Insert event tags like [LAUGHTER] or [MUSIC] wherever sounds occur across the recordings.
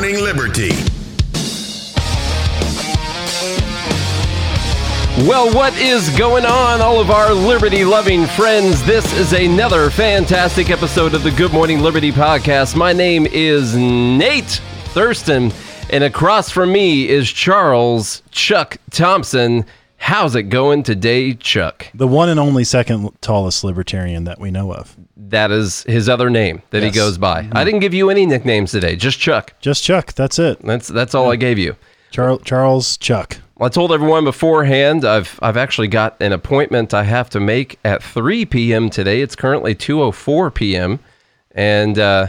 Morning Liberty. Well, what is going on, all of our liberty loving friends? This is another fantastic episode of the Good Morning Liberty podcast. My name is Nate Thurston, and across from me is Charles Chuck Thompson. How's it going today, Chuck? The one and only second tallest libertarian that we know of. That is his other name that he Yes. Mm-hmm. goes by. I didn't give you any nicknames today, just Chuck. Just Chuck. That's it. That's that's all I gave you. Char- Charles Chuck. Well, I told everyone beforehand I've I've actually got an appointment I have to make at 3 p.m. today. It's currently 2:04 p.m. and uh,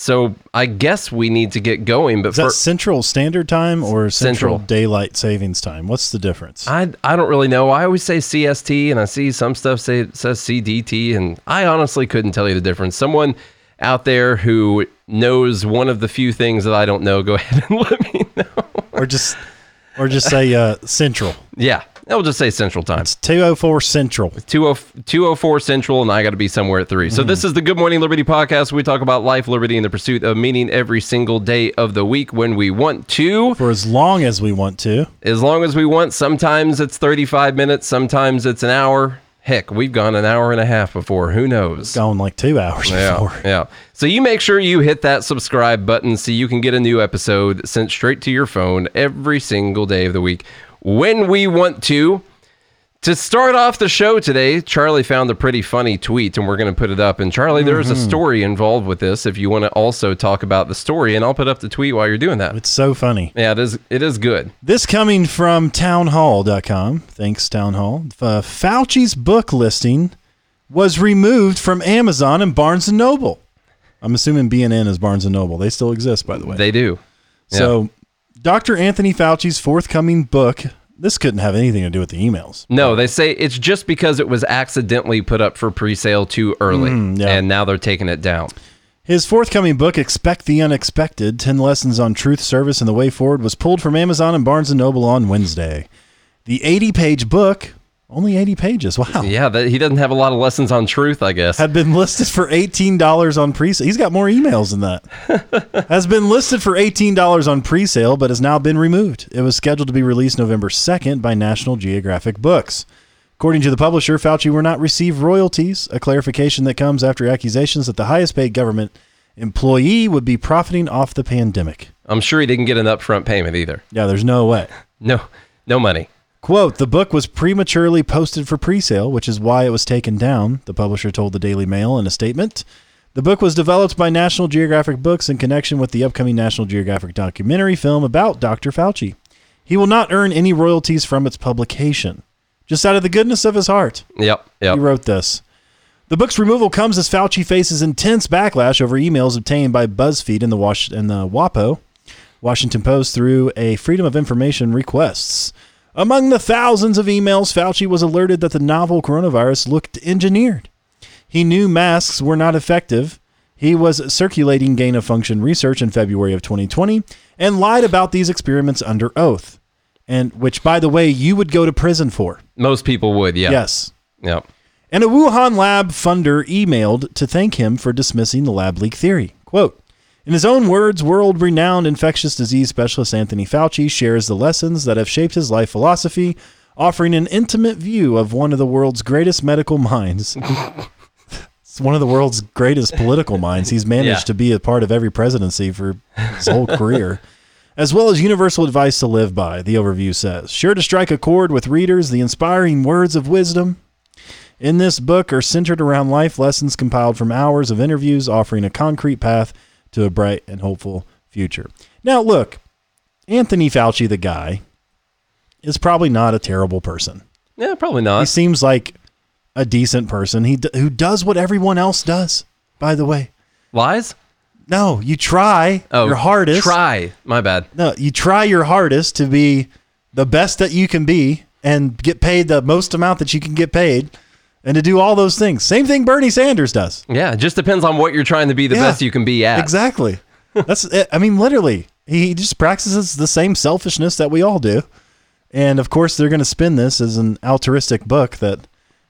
so I guess we need to get going. But Is that for, Central Standard Time or Central, Central. Daylight Savings Time? What's the difference? I I don't really know. I always say CST, and I see some stuff say says CDT, and I honestly couldn't tell you the difference. Someone out there who knows one of the few things that I don't know, go [LAUGHS] ahead and let me know. or just or just say uh, Central. Yeah, I'll just say Central Time. It's 204 Central. 20 204 Central, and I got to be somewhere at 3. So, mm-hmm. this is the Good Morning Liberty podcast. We talk about life, liberty, and the pursuit of meaning every single day of the week when we want to, For as long as we want to. as long as we want. Sometimes it's 35 minutes, sometimes it's an hour. Heck, we've gone an hour and a half before. Who knows? Gone like two hours Yeah, before. yeah. So you make sure you hit that subscribe button so you can get a new episode sent straight to your phone every single day of the week when we want to. To start off the show today, Charlie found a pretty funny tweet and we're going to put it up. And Charlie, there is a story involved with this if you want to also talk about the story, and I'll put up the tweet while you're doing that. It's so funny. Yeah, it is it is good. This coming from townhall.com. Thanks, Town Hall. Uh, Fauci's book listing was removed from Amazon and Barnes and Noble. I'm assuming B&N is Barnes and Noble. They still exist, by the way. They do. So, Dr. Anthony Fauci's forthcoming book, this couldn't have anything to do with the emails. No, they say it's just because it was accidentally put up for pre-sale too early, hmm, yeah. and now they're taking it down. His forthcoming book, Expect the Unexpected 10 Lessons on Truth, Service, and the Way Forward, was pulled from Amazon and Barnes & Noble on Wednesday. The 80 page book, only 80 pages, wow, Yeah, that, he doesn't have a lot of lessons on truth, I guess. had been listed for $18 on pre sale. He's got more emails than that. [LAUGHS] has been listed for $18 on pre sale, but has now been removed. It was scheduled to be released November 2nd by National Geographic Books. According to the publisher, Fauci will not receive royalties, a clarification that comes after accusations that the highest paid government employee would be profiting off the pandemic. I'm sure he didn't get an upfront payment either. Yeah, there's no way. [LAUGHS] No, no money. Quote, the book was prematurely posted for pre-sale, which is why it was taken down, the publisher told the Daily Mail in a statement. The book was developed by National Geographic Books in connection with the upcoming National Geographic documentary film about Dr. Fauci. He will not earn any royalties from its publication, just out of the goodness of his heart. Yep, yep. He wrote this. The book's removal comes as Fauci faces intense backlash over emails obtained by BuzzFeed and the Wash and the WAPO, Washington Post, through a Freedom of Information requests. Among the thousands of emails, Fauci was alerted that the novel coronavirus looked engineered. He knew masks were not effective. He was circulating gain of function research in February of 2020 and lied about these experiments under oath. And which, by the way, you would go to prison for. Most people would, yeah. Yes. Yep. And a Wuhan lab funder emailed to thank him for dismissing the lab leak theory. Quote, in his own words, world renowned infectious disease specialist Anthony Fauci shares the lessons that have shaped his life philosophy, offering an intimate view of one of the world's greatest medical minds. [LAUGHS] it's one of the world's greatest political minds. He's managed Yeah. to be a part of every presidency for his whole career. As well as universal advice to live by, the overview says. Sure to strike a chord with readers, the inspiring words of wisdom, in this book are centered around life lessons compiled from hours of interviews, offering a concrete path to a bright and hopeful future. Now, look, Anthony Fauci, the guy, is probably not a terrible person. Yeah, probably not. He seems like a decent person. He d- who does what everyone else does. By the way, Lies? no, you try Oh, your hardest. Try. My bad. No, you try your hardest to be the best that you can be and get paid the most amount that you can get paid and to do all those things. Same thing Bernie Sanders does. Yeah, it just depends on what you're trying to be the Yeah, best you can be at. Exactly. That's it. I mean, literally, he just practices the same selfishness that we all do. And of course, they're going to spin this as an altruistic book that,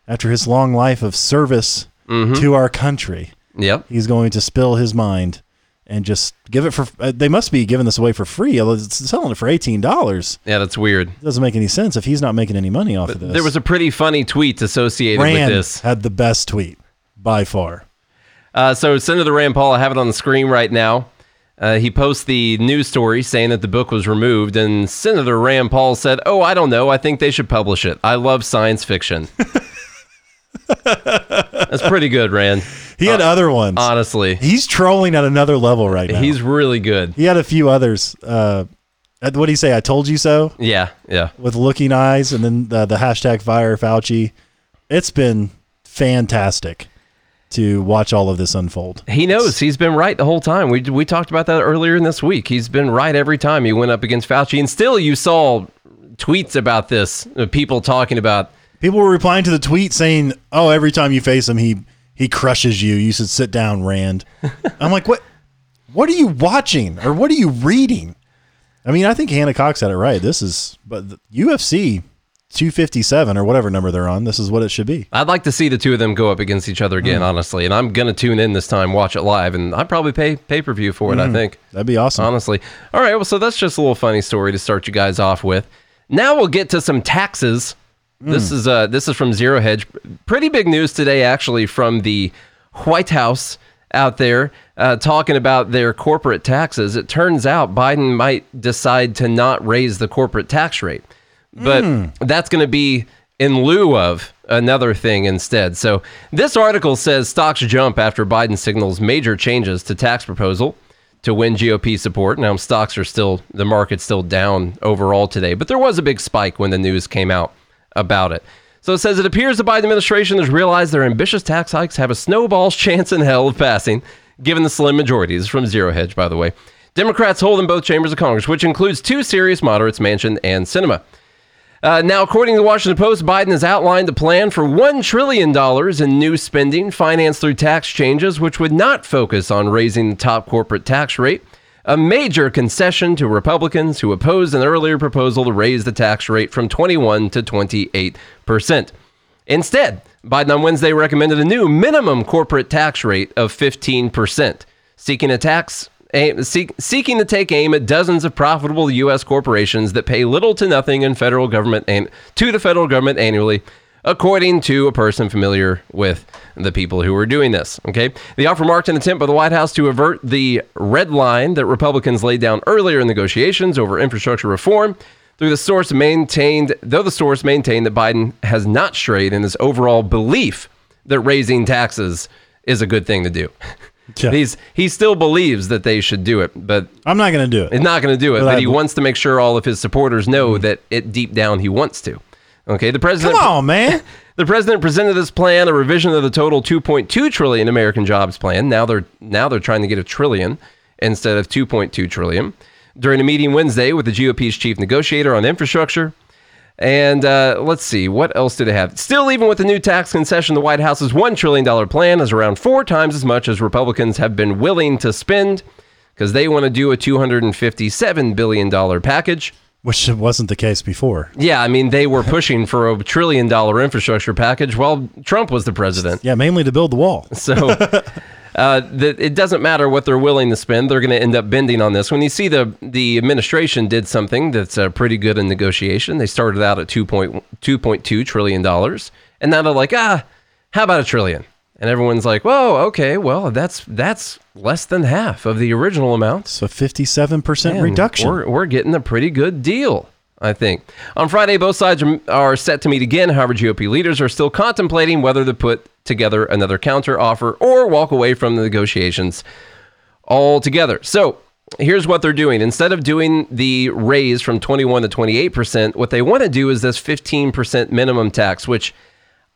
after his long life of service Mm-hmm. to our country, Yep. he's going to spill his mind and just give it for. Uh, they must be giving this away for free. It's selling it for eighteen dollars. Yeah, that's weird. Doesn't make any sense if he's not making any money off of this. There was a pretty funny tweet associated Rand with this. had the best tweet by far. Uh, so Senator Rand Paul, I have it on the screen right now. Uh, he posts the news story saying that the book was removed, and Senator Rand Paul said, "Oh, I don't know. I think they should publish it. I love science fiction." [LAUGHS] That's pretty good, Rand. He had other ones. Honestly, He's trolling at another level right now. he's really good. he had a few others. Uh, what do you say? I told you so. Yeah, yeah. with looking eyes, and then the, the hashtag fire Fauci. It's been fantastic to watch all of this unfold. He knows he's been right the whole time. We we talked about that earlier in this week. He's been right every time he went up against Fauci, and still you saw tweets about this. uh, People talking about People were replying to the tweet saying, "Oh, every time you face him, he he crushes you. You should sit down, Rand." [LAUGHS] I'm like, "What? What are you watching, or what are you reading?" I mean, I think Hannah Cox had it right. This is, but the UFC 257 or whatever number they're on. This is what it should be. I'd like to see the two of them go up against each other again, hmm. honestly. And I'm gonna tune in this time, watch it live, and I'd probably pay pay per view for it. I hmm. think. That'd be awesome. honestly. All right, well, so that's just a little funny story to start you guys off with. Now we'll get to some taxes. This is uh this is from Zero Hedge. Pretty big news today, actually, from the White House out there uh, talking about their corporate taxes. It turns out Biden might decide to not raise the corporate tax rate, but that's going to be in lieu of another thing instead. So this article says stocks jump after Biden signals major changes to tax proposal to win GOP support. Now stocks are still the market's still down overall today, but there was a big spike when the news came out about it. So it says it appears the Biden administration has realized their ambitious tax hikes have a snowball's chance in hell of passing, given the slim majority. Is from Zero Hedge, by the way. Democrats hold in both chambers of Congress, which includes two serious moderates, Manchin and Sinema. Uh, now, according to the Washington Post, Biden has outlined a plan for $1 trillion in new spending financed through tax changes, which would not focus on raising the top corporate tax rate, a major concession to Republicans who opposed an earlier proposal to raise the tax rate from 21 to 28%. Instead, Biden on Wednesday recommended a new minimum corporate tax rate of 15%, seeking a tax aim, seek, seeking to take aim at dozens of profitable U.S. corporations that pay little to nothing in federal government and to the federal government annually, according to a person familiar with the people who are doing this. Okay, the offer marked an attempt by the White House to avert the red line that Republicans laid down earlier in negotiations over infrastructure reform. Through the source maintained, though the source maintained that Biden has not strayed in his overall belief that raising taxes is a good thing to do. Yeah. [LAUGHS] He's he still believes that they should do it, but I'm not going to do it. he's not going to do it. But But he wants to make sure all of his supporters know that it deep down he wants to. Okay, the president. Come on, man. [LAUGHS] The president presented this plan, a revision of the total 2.2 trillion American jobs plan. Now they're now they're trying to get a trillion instead of 2.2 trillion. During a meeting Wednesday with the GOP's chief negotiator on infrastructure, and uh, let's see, what else did it have? Still, even with the new tax concession, the White House's $1 trillion plan is around four times as much as Republicans have been willing to spend because they want to do a $257 billion package. Which wasn't the case before. Yeah, I mean, they were pushing for a trillion dollar infrastructure package while Trump was the president. Yeah, mainly to build the wall. [LAUGHS] So uh, the, it doesn't matter what they're willing to spend; they're going to end up bending on this. When you see the the administration did something that's uh, pretty good in negotiation, they started out at 2.2 trillion dollars, and now they're like, ah, how about a trillion? And everyone's like, whoa, okay, well, that's that's less than half of the original amount. So 57% reduction. We're, we're getting a pretty good deal, I think. On Friday, both sides are- are set to meet again. However, GOP leaders are still contemplating whether to put together another counter offer or walk away from the negotiations altogether. So here's what they're doing. Instead of doing the raise from 21 to 28%, what they want to do is this 15% minimum tax, which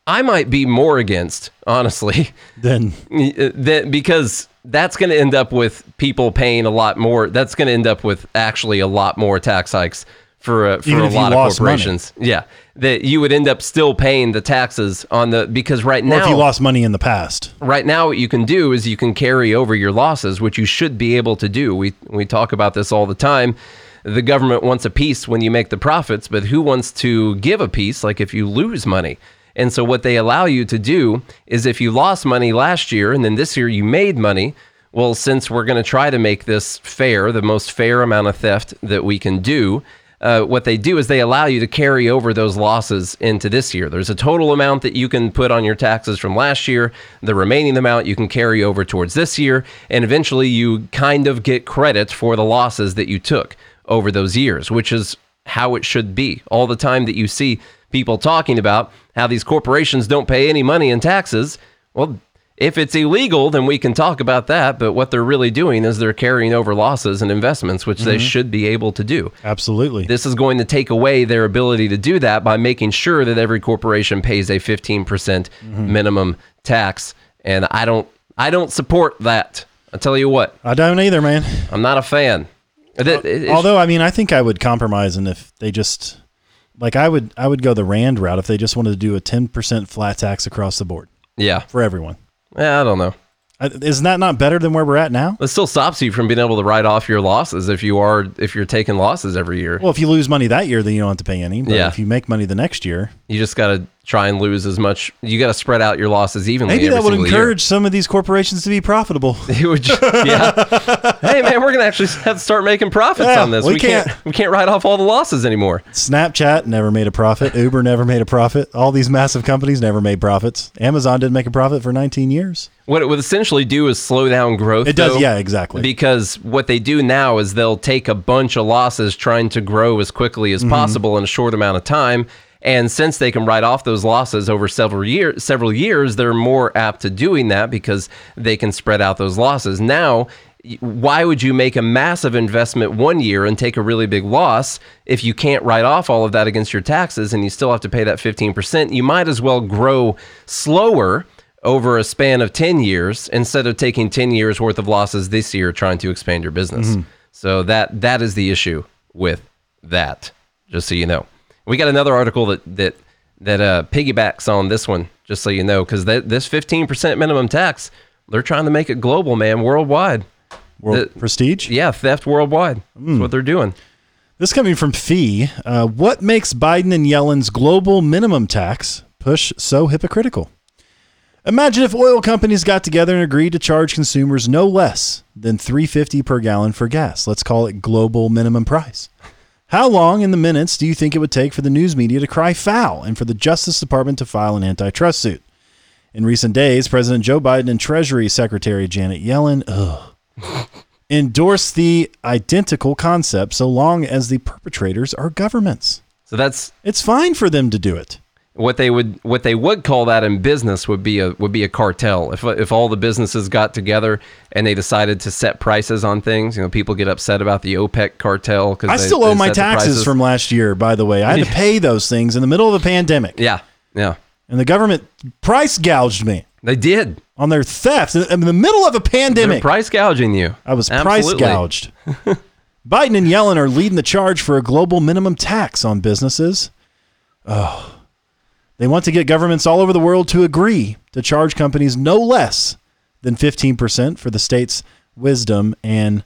I might be more against, honestly. [LAUGHS] then that because that's going to end up with people paying a lot more. That's going to end up with actually a lot more tax hikes for uh, for Even a lot of lost money. corporations. Yeah, that you would end up still paying the taxes on the because right now. or if you lost money in the past. right now what you can do is you can carry over your losses, which you should be able to do. We we talk about this all the time. The government wants a piece when you make the profits, but who wants to give a piece like if you lose money? And so what they allow you to do is if you lost money last year and then this year you made money, well, since we're going to try to make this fair, the most fair amount of theft that we can do, uh, what they do is they allow you to carry over those losses into this year. There's a total amount that you can put on your taxes from last year. The remaining amount you can carry over towards this year. And eventually you kind of get credit for the losses that you took over those years, which is how it should be. All the time that you see people talking about how these corporations don't pay any money in taxes, well, if it's illegal, then we can talk about that. But what they're really doing is they're carrying over losses and investments, which they mm-hmm. should be able to do. Absolutely. This is going to take away their ability to do that by making sure that every corporation pays a 15% mm-hmm. minimum tax. And I don't, I don't support that. I tell you what, I don't either, man. I'm not a fan. Uh, it- Although, I mean, I think I would compromise, and if they just like, I would, I would go the Rand route if they just wanted to do a ten percent flat tax across the board yeah, for everyone. yeah, I don't know. Isn't that not better than where we're at now? It still stops you from being able to write off your losses if you are if you're taking losses every year. Well, if you lose money that year, then you don't have to pay any. But Yeah. if you make money the next year, You just got to try and lose as much. You got to spread out your losses evenly. maybe that would single year. encourage some of these corporations to be profitable. [LAUGHS] It would, yeah. [LAUGHS] hey man, we're gonna actually have to start making profits Yeah, on this. we We, can't. can't- We can't write off all the losses anymore. Snapchat never made a profit. Uber never made a profit. All these massive companies never made profits. Amazon didn't make a profit for 19 years. What it would essentially do is slow down growth. It does, though, yeah, exactly. Because what they do now is they'll take a bunch of losses trying to grow as quickly Mm-hmm. as possible in a short amount of time. And since they can write off those losses over several years, several years, they're more apt to doing that because they can spread out those losses. Now, why would you make a massive investment one year and take a really big loss if you can't write off all of that against your taxes and you still have to pay that 15%? You might as well grow slower over a span of 10 years instead of taking 10 years worth of losses this year trying to expand your business. Mm-hmm. So that that is the issue with that. Just so you know. We got another article that that that uh, piggybacks on this one just so you know cuz this 15% minimum tax they're trying to make it global, man, worldwide. World The- Prestige. Yeah, theft worldwide. That's what they're doing. This coming from Fee. Uh, what makes Biden and Yellen's global minimum tax push so hypocritical? Imagine if oil companies got together and agreed to charge consumers no less than 350 per gallon for gas. Let's call it global minimum price. How long in the minutes do you think it would take for the news media to cry foul and for the Justice Department to file an antitrust suit? In recent days, President Joe Biden and Treasury Secretary Janet Yellen ugh, [LAUGHS] endorsed the identical concept so long as the perpetrators are governments. So that's It's fine for them to do it. What they would what they would call that in business would be a would be a cartel. If if all the businesses got together and they decided to set prices on things, you know, people get upset about the OPEC cartel because I still owe my taxes from last year, by the way. I had to [LAUGHS] pay those things in the middle of a pandemic, yeah yeah and the government price gouged me they did. on their theft in the middle of a They're pandemic. price gouging you. I was price gouged. [LAUGHS] Biden and Yellen are leading the charge for a global minimum tax on businesses. Oh. They want to get governments all over the world to agree to charge companies no less than 15% for the state's wisdom and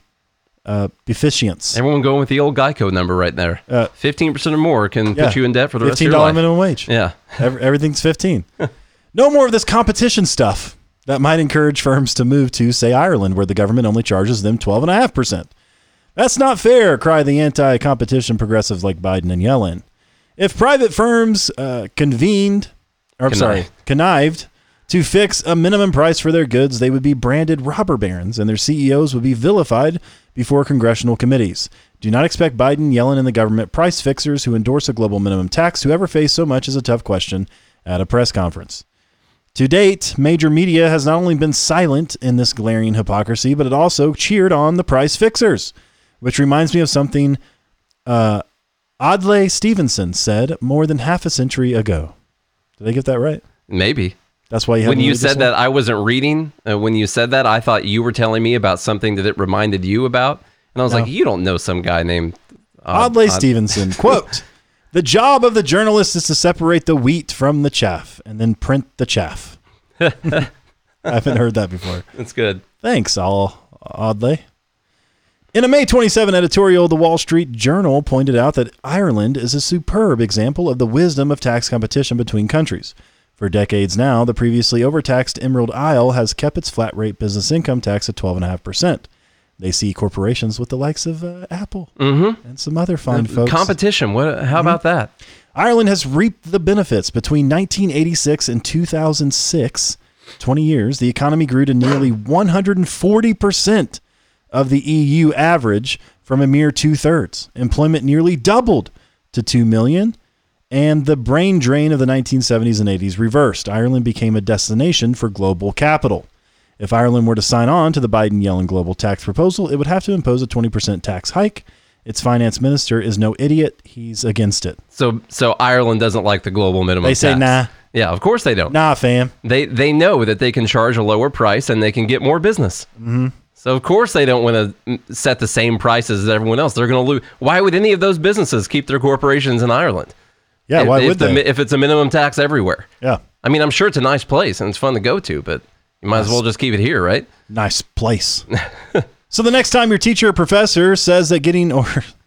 uh, deficiency. Everyone going with the old Geico number right there. Uh, Fifteen percent or more can Yeah. put you in debt for the rest of $15 your life. minimum wage. Yeah. [LAUGHS] Every, everything's 15. [LAUGHS] no more of this competition stuff that might encourage firms to move to, say, Ireland, where the government only charges them 12.5%. That's not fair, cry the anti competition progressives like Biden and Yellen. If private firms uh, convened, or I'm sorry, connived to fix a minimum price for their goods, they would be branded robber barons and their CEOs would be vilified before congressional committees. Do not expect Biden, Yellen, and the government price fixers who endorse a global minimum tax to ever face so much as a tough question at a press conference. To date, major media has not only been silent in this glaring hypocrisy, but it also cheered on the price fixers, which reminds me of something uh, Adlai Stevenson said more than half a century ago. Did I get that right? Maybe. That's why you When you said that, I wasn't reading. Uh, when you said that, I thought you were telling me about something that it reminded you about, and I was No. like, "You don't know some guy named Adlai Od- Stevenson, [LAUGHS] quote, The job of the journalist is to separate the wheat from the chaff and then print the chaff. [LAUGHS] I haven't heard that before. That's good. Thanks, all Adlai. In a May 27 editorial, the Wall Street Journal pointed out that Ireland is a superb example of the wisdom of tax competition between countries. For decades now, the previously overtaxed Emerald Isle has kept its flat rate business income tax at 12.5%. They see corporations with the likes of uh, Apple mm-hmm. and some other fine uh, folks. Competition. What? How mm-hmm. about that? Ireland has reaped the benefits. Between 1986 and 2006, 20 years, the economy grew to nearly 140% of the EU average from a mere two thirds. Employment nearly doubled to 2 million, and the brain drain of the 1970s and 80s reversed. Ireland became a destination for global capital. If Ireland were to sign on to the Biden Yellen global tax proposal, it would have to impose a 20% tax hike. Its finance minister is no idiot. He's against it. So so Ireland doesn't like the global minimum. They say, tax. nah. Yeah, of course they don't. Nah, fam. They they know that they can charge a lower price and they can get more business. Mm-hmm. So of course they don't want to set the same prices as everyone else. They're going to lose. Why would any of those businesses keep their corporations in Ireland? Yeah, if, why if would the they? if it's a minimum tax everywhere? Yeah. I mean, I'm sure it's a nice place and it's fun to go to, but you might as well just keep it here, right? nice place. [LAUGHS] so the next time your teacher or professor says that getting or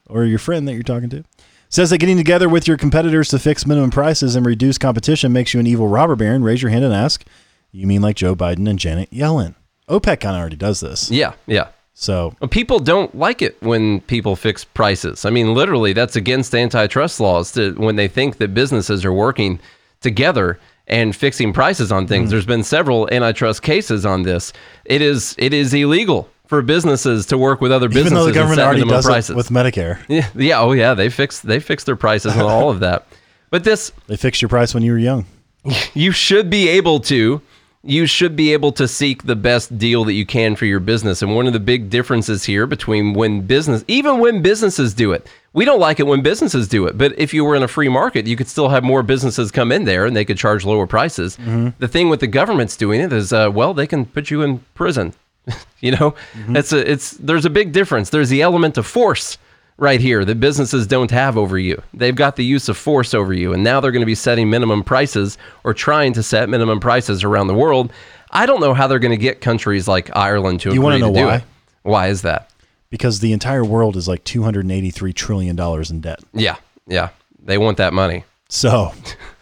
or your friend that you're talking to says that getting together with your competitors to fix minimum prices and reduce competition makes you an evil robber baron, raise your hand and ask, "You mean like Joe Biden and Janet Yellen?" OPEC kind of already does this. Yeah, yeah. So People don't like it when people fix prices. I mean, literally, that's against antitrust laws to, when they think that businesses are working together and fixing prices on Mm. things. There's been several antitrust cases on this. It is it is illegal for businesses to work with other businesses even though the government already does prices. it with Medicare, [LAUGHS] yeah, yeah, oh yeah, they fixed they fixed their prices and all of that. But this they fixed your price when you were young. [LAUGHS] you should be able to you should be able to seek the best deal that you can for your business. And one of the big differences here between when business even when businesses do it we don't like it when businesses do it but if you were in a free market you could still have more businesses come in there and they could charge lower prices. The thing with the government's doing it is uh, well they can put you in prison [LAUGHS] you know? It's a it's there's a big difference. There's the element of force right here that businesses don't have over you. They've got the use of force over you, and now they're going to be setting minimum prices or trying to set minimum prices around the world. I don't know how they're going to get countries like Ireland to You agree to know do why? it. Why is that? Because the entire world is like 283 trillion dollars in debt. Yeah, yeah, they want that money. So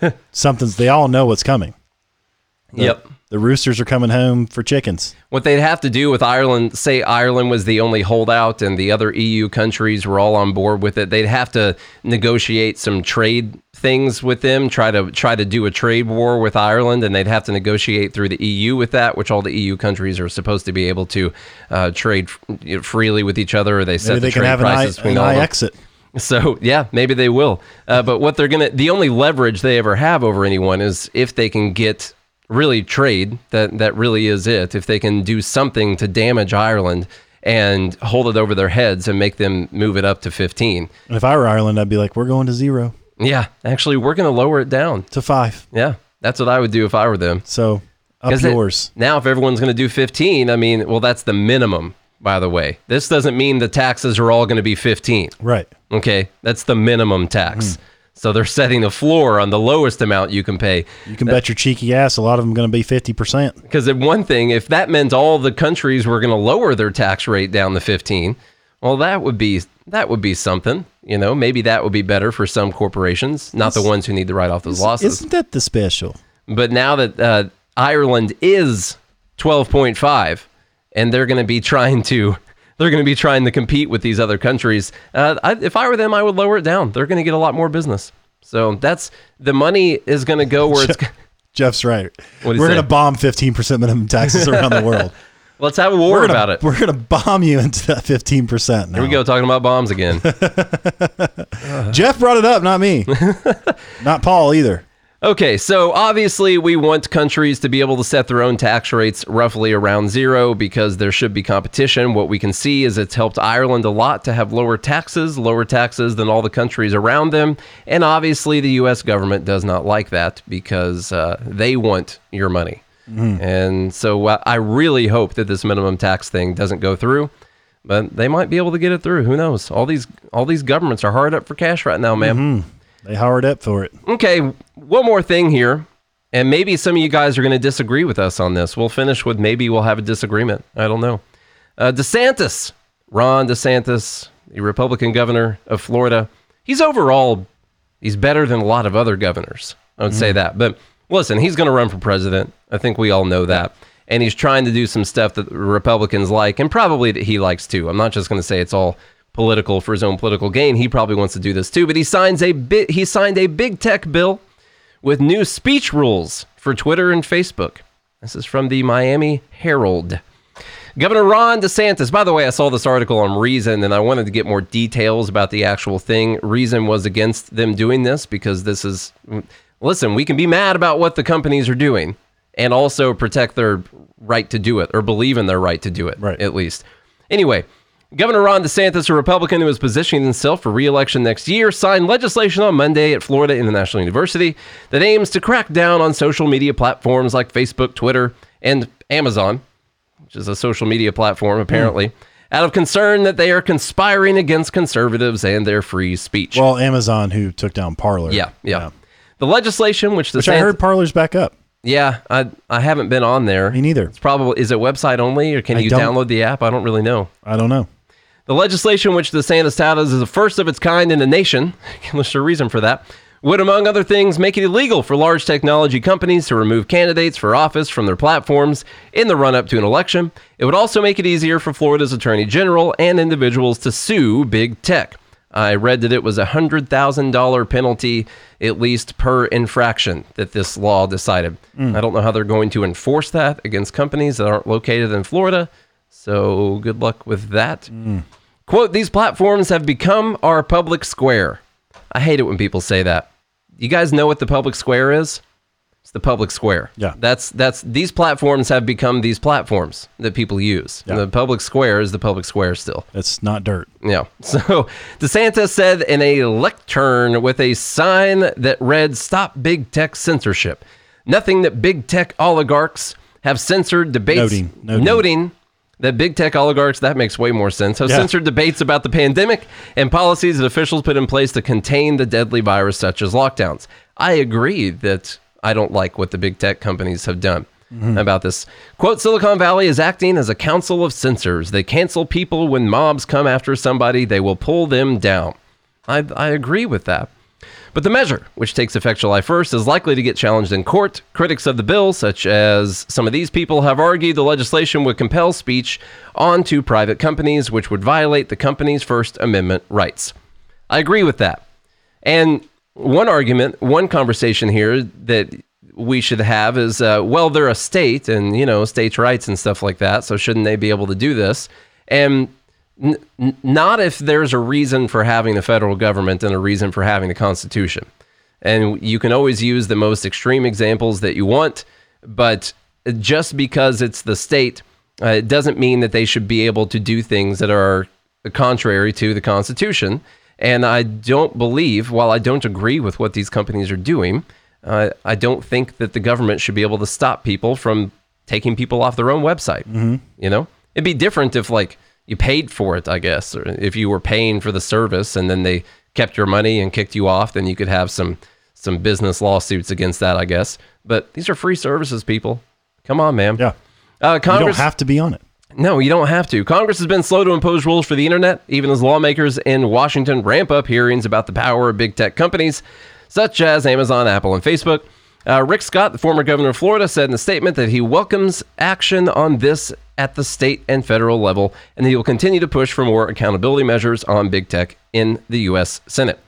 [LAUGHS] something's they all know what's coming. The- Yep. The roosters are coming home for chickens. What they'd have to do with Ireland, say Ireland was the only holdout and the other EU countries were all on board with it, they'd have to negotiate some trade things with them, try to try to do a trade war with Ireland, and they'd have to negotiate through the EU with that, which all the EU countries are supposed to be able to uh, trade know, freely with each other, or they set Maybe the they can trade have an I, prices an I exit. So yeah, maybe they will. Uh, but what they're gonna, the only leverage they ever have over anyone is if they can get really trade. That that really is it. If they can do something to damage Ireland and hold it over their heads and make them move it up to 15. And if I were Ireland, I'd be like, we're going to zero Yeah, actually, we're gonna lower it down. to five. Yeah, that's what I would do if I were them. So up 'Cause it- yours. now, if everyone's going to do 15, I mean, well, that's the minimum, by the way. This doesn't mean the taxes are all going to be 15. right. Okay, that's the minimum tax. Hmm. So they're setting the floor on the lowest amount you can pay. You can bet your cheeky ass a lot of them going to be 50%. Because one thing, if that meant all the countries were going to lower their tax rate down to 15, well, that would be that would be something. You know, maybe that would be better for some corporations, not the ones who need to write off those losses. Isn't that the special? But now that uh, Ireland is 12.5 and they're going to be trying to they're going to be trying to compete with these other countries. Uh, I, if I were them, I would lower it down. They're going to get a lot more business. So that's the money is going to go where it's. [LAUGHS] Jeff's right. We're going to bomb 15% minimum taxes around the world. [LAUGHS] Let's have a war We're gonna, about it. We're going to bomb you into that 15% now. Here we go, talking about bombs again. [LAUGHS] Jeff brought it up, not me. not Paul either. Okay, so obviously we want countries to be able to set their own tax rates roughly around zero because there should be competition. What we can see is it's helped Ireland a lot to have lower taxes, lower taxes than all the countries around them. And obviously the US government does not like that because uh, they want your money. And so I really hope that this minimum tax thing doesn't go through. But they might be able to get it through. Who knows? All these all these governments are hard up for cash right now, man. They hired up for it. Okay, one more thing here. And maybe some of you guys are going to disagree with us on this. We'll finish with maybe we'll have a disagreement. I don't know. Uh, DeSantis, Ron DeSantis, the Republican governor of Florida, he's overall, he's better than a lot of other governors. I would say that. But listen, he's going to run for president. I think we all know that. And he's trying to do some stuff that Republicans like and probably that he likes too. I'm not just going to say it's all political for his own political gain. He probably wants to do this too, but he signs a bit he signed a big tech bill with new speech rules for Twitter and Facebook. This is from the Miami Herald. Governor Ron DeSantis, by the way, I saw this article on Reason and I wanted to get more details about the actual thing. Reason was against them doing this because this is, listen, we can be mad about what the companies are doing and also protect their right to do it or believe in their right to do it, Right. at least. Anyway, Governor Ron DeSantis, a Republican who is positioning himself for re-election next year, signed legislation on Monday at Florida International University that aims to crack down on social media platforms like Facebook, Twitter, and Amazon, which is a social media platform hmm. apparently, out of concern that they are conspiring against conservatives and their free speech. Well, Amazon who took down Parler. yeah, yeah. The legislation, which Which I heard Parler's back up. yeah, I I haven't been on there. Me neither. It's probably is it website only or can I you download the app? I don't really know. I don't know. The legislation, which DeSantis touts is the first of its kind in the nation, [LAUGHS] there's a reason for that, would, among other things, make it illegal for large technology companies to remove candidates for office from their platforms in the run up to an election. It would also make it easier for Florida's attorney general and individuals to sue big tech. I read that it was a $100,000 penalty, at least per infraction, that this law decided. Mm. I don't know how they're going to enforce that against companies that aren't located in Florida. So good luck with that. Mm. Quote, these platforms have become our public square. I hate it when people say that. You guys know what the public square is? It's the public square. Yeah. That's that's these platforms have become these platforms that people use. Yeah. The public square is the public square still. It's not dirt. Yeah. [LAUGHS] So DeSantis said in a lectern with a sign that read Stop Big Tech Censorship. Nothing that big tech oligarchs have censored debates Noting, noting. noting that big tech oligarchs, that makes way more sense, have Yeah. censored debates about the pandemic and policies that officials put in place to contain the deadly virus, such as lockdowns. I agree that I don't like what the big tech companies have done mm-hmm. about this. Quote Silicon Valley is acting as a council of censors. They cancel people when mobs come after somebody, they will pull them down. I, I agree with that. But the measure, which takes effect July 1st, is likely to get challenged in court. Critics of the bill, such as some of these people, have argued the legislation would compel speech onto private companies, which would violate the company's First Amendment rights. I agree with that. And one argument, one conversation here that we should have is, uh, well, they're a state, and you know, states' rights and stuff like that. So shouldn't they be able to do this? And n- not if there's a reason for having the federal government and a reason for having the Constitution. And you can always use the most extreme examples that you want, but just because it's the state, uh, it doesn't mean that they should be able to do things that are contrary to the Constitution. And I don't believe, while I don't agree with what these companies are doing, uh, I don't think that the government should be able to stop people from taking people off their own website. You know, it'd be different if like you paid for it, I guess, or if you were paying for the service and then they kept your money and kicked you off, then you could have some some business lawsuits against that, I guess. But these are free services, people. Come on, man. Yeah. Uh, You Congress. don't have to be on it. No, you don't have to. Congress has been slow to impose rules for the internet, even as lawmakers in Washington ramp up hearings about the power of big tech companies such as Amazon, Apple, and Facebook. Uh, Rick Scott, the former governor of Florida, said in a statement that he welcomes action on this at the state and federal level, and he will continue to push for more accountability measures on big tech in the U.S. Senate.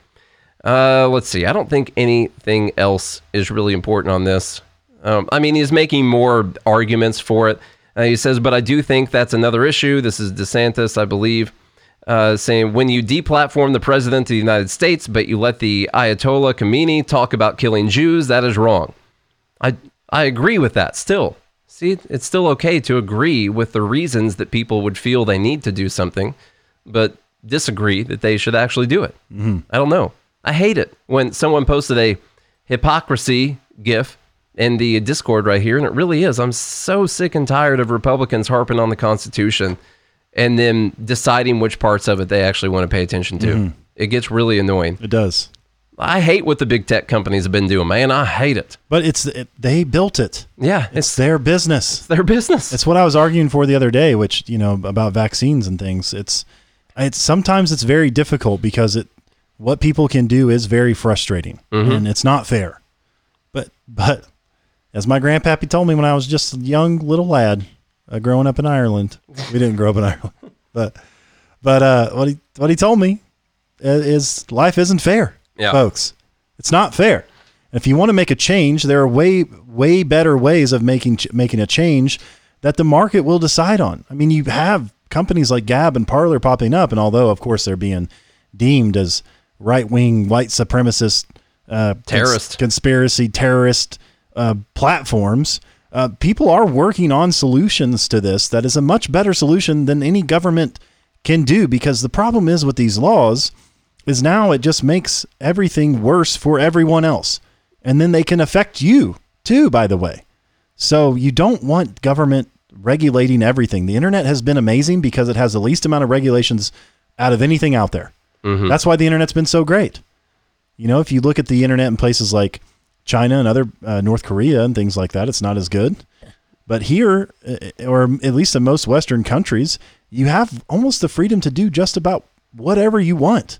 Uh, let's see. I don't think anything else is really important on this. Um, I mean, he's making more arguments for it. Uh, he says, but I do think that's another issue. This is DeSantis, I believe, uh, saying when you deplatform the president of the United States, but you let the Ayatollah Khomeini talk about killing Jews, that is wrong. I I agree with that. Still, see, it's still okay to agree with the reasons that people would feel they need to do something, but disagree that they should actually do it. Mm-hmm. I don't know. I hate it when someone posted a hypocrisy gif in the Discord right here, and it really is. I'm so sick and tired of Republicans harping on the Constitution and then deciding which parts of it they actually want to pay attention to. It gets really annoying. It does. I hate what the big tech companies have been doing, man. I hate it. But it's it, they built it. Yeah, It's it's their business. their business. It's what I was arguing for the other day, which you know about vaccines and things. It's it's sometimes it's very difficult because it what people can do is very frustrating Mm-hmm. and it's not fair. But but as my grandpappy told me when I was just a young little lad, uh, growing up in Ireland. We didn't grow up in Ireland, [LAUGHS] but but uh, what he what he told me is life isn't fair, Yeah. folks. It's not fair. If you want to make a change, there are way way better ways of making making a change that the market will decide on. I mean, you have companies like Gab and Parler popping up, and although of course they're being deemed as right wing white supremacist uh, cons- Terrorist. conspiracy terrorist uh, platforms, uh, people are working on solutions to this that is a much better solution than any government can do. Because the problem is with these laws is now it just makes everything worse for everyone else, and then they can affect you too. By the way, so you don't want government regulating everything. The internet has been amazing because it has the least amount of regulations out of anything out there. That's why the internet's been so great. You know, if you look at the internet in places like China and other uh, North Korea and things like that, it's not as good. But here, uh, or at least in most Western countries, you have almost the freedom to do just about whatever you want,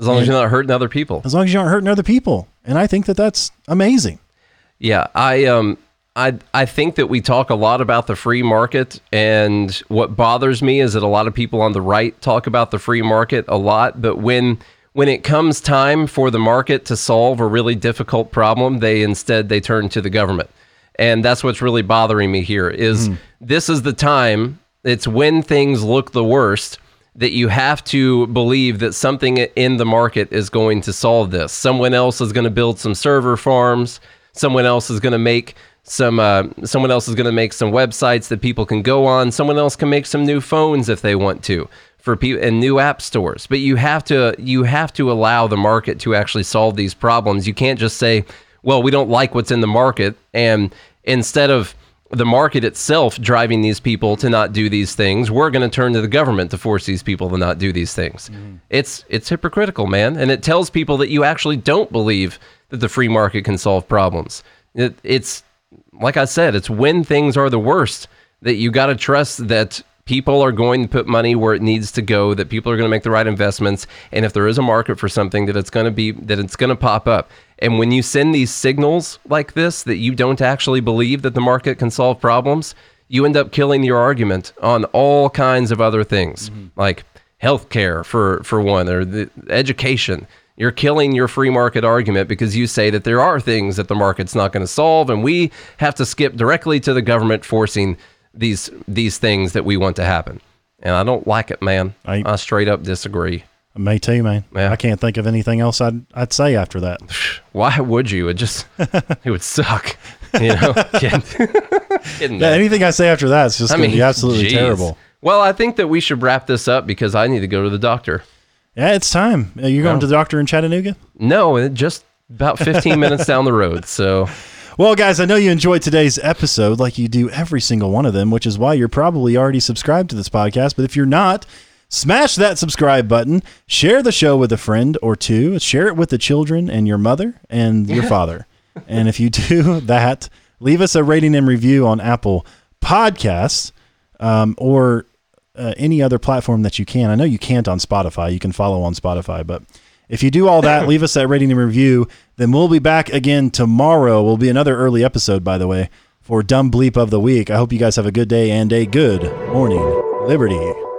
As long as you're not hurting other people. as long as you aren't hurting other people. And I think that that's amazing. Yeah, I um I I think that we talk a lot about the free market and what bothers me is that a lot of people on the right talk about the free market a lot, but when when it comes time for the market to solve a really difficult problem, they instead they turn to the government. And that's what's really bothering me here is this is the time it's when things look the worst that you have to believe that something in the market is going to solve this. Someone else is going to build some server farms. Someone else is going to make some. Uh, someone else is going to make some websites that people can go on. Someone else can make some new phones if they want to for people and new app stores. But you have to you have to allow the market to actually solve these problems. You can't just say, "Well, we don't like what's in the market," and instead of the market itself driving these people to not do these things we're going to turn to the government to force these people to not do these things. Mm-hmm. It's it's hypocritical man and it tells people that you actually don't believe that the free market can solve problems. It, it's like i said it's when things are the worst that you got to trust that people are going to put money where it needs to go that people are going to make the right investments and if there is a market for something that it's going to be that it's going to pop up and when you send these signals like this that you don't actually believe that the market can solve problems you end up killing your argument on all kinds of other things mm-hmm. like healthcare for for one or the education. You're killing your free market argument because you say that there are things that the market's not going to solve and we have to skip directly to the government forcing these these things that we want to happen. And i don't like it man. I, I- straight up disagree Me too, man. Yeah. I can't think of anything else I'd I'd say after that. [SIGHS] why would you it just [LAUGHS] it would suck you know [LAUGHS] Kidding. [LAUGHS] Kidding, Yeah, anything I say after that is just going to mean, be absolutely geez. terrible. Well, I think that we should wrap this up because I need to go to the doctor. Yeah, it's time. Uh, You're going Wow. to the doctor in Chattanooga? No, just about 15 minutes down the road. So, Well, guys, I know you enjoyed today's episode like you do every single one of them, which is why you're probably already subscribed to this podcast. But if you're not, smash that subscribe button, share the show with a friend or two, share it with the children and your mother and [LAUGHS] your father. And if you do [LAUGHS] that, leave us a rating and review on Apple Podcasts um, or uh, any other platform that you can. I know you can't on Spotify. You can follow on Spotify, but if you do all that, [LAUGHS] leave us that rating and review. Then we'll be back again tomorrow. Will be another early episode, by the way, for Dumb Bleep of the Week. I hope you guys have a good day and a good morning, Liberty.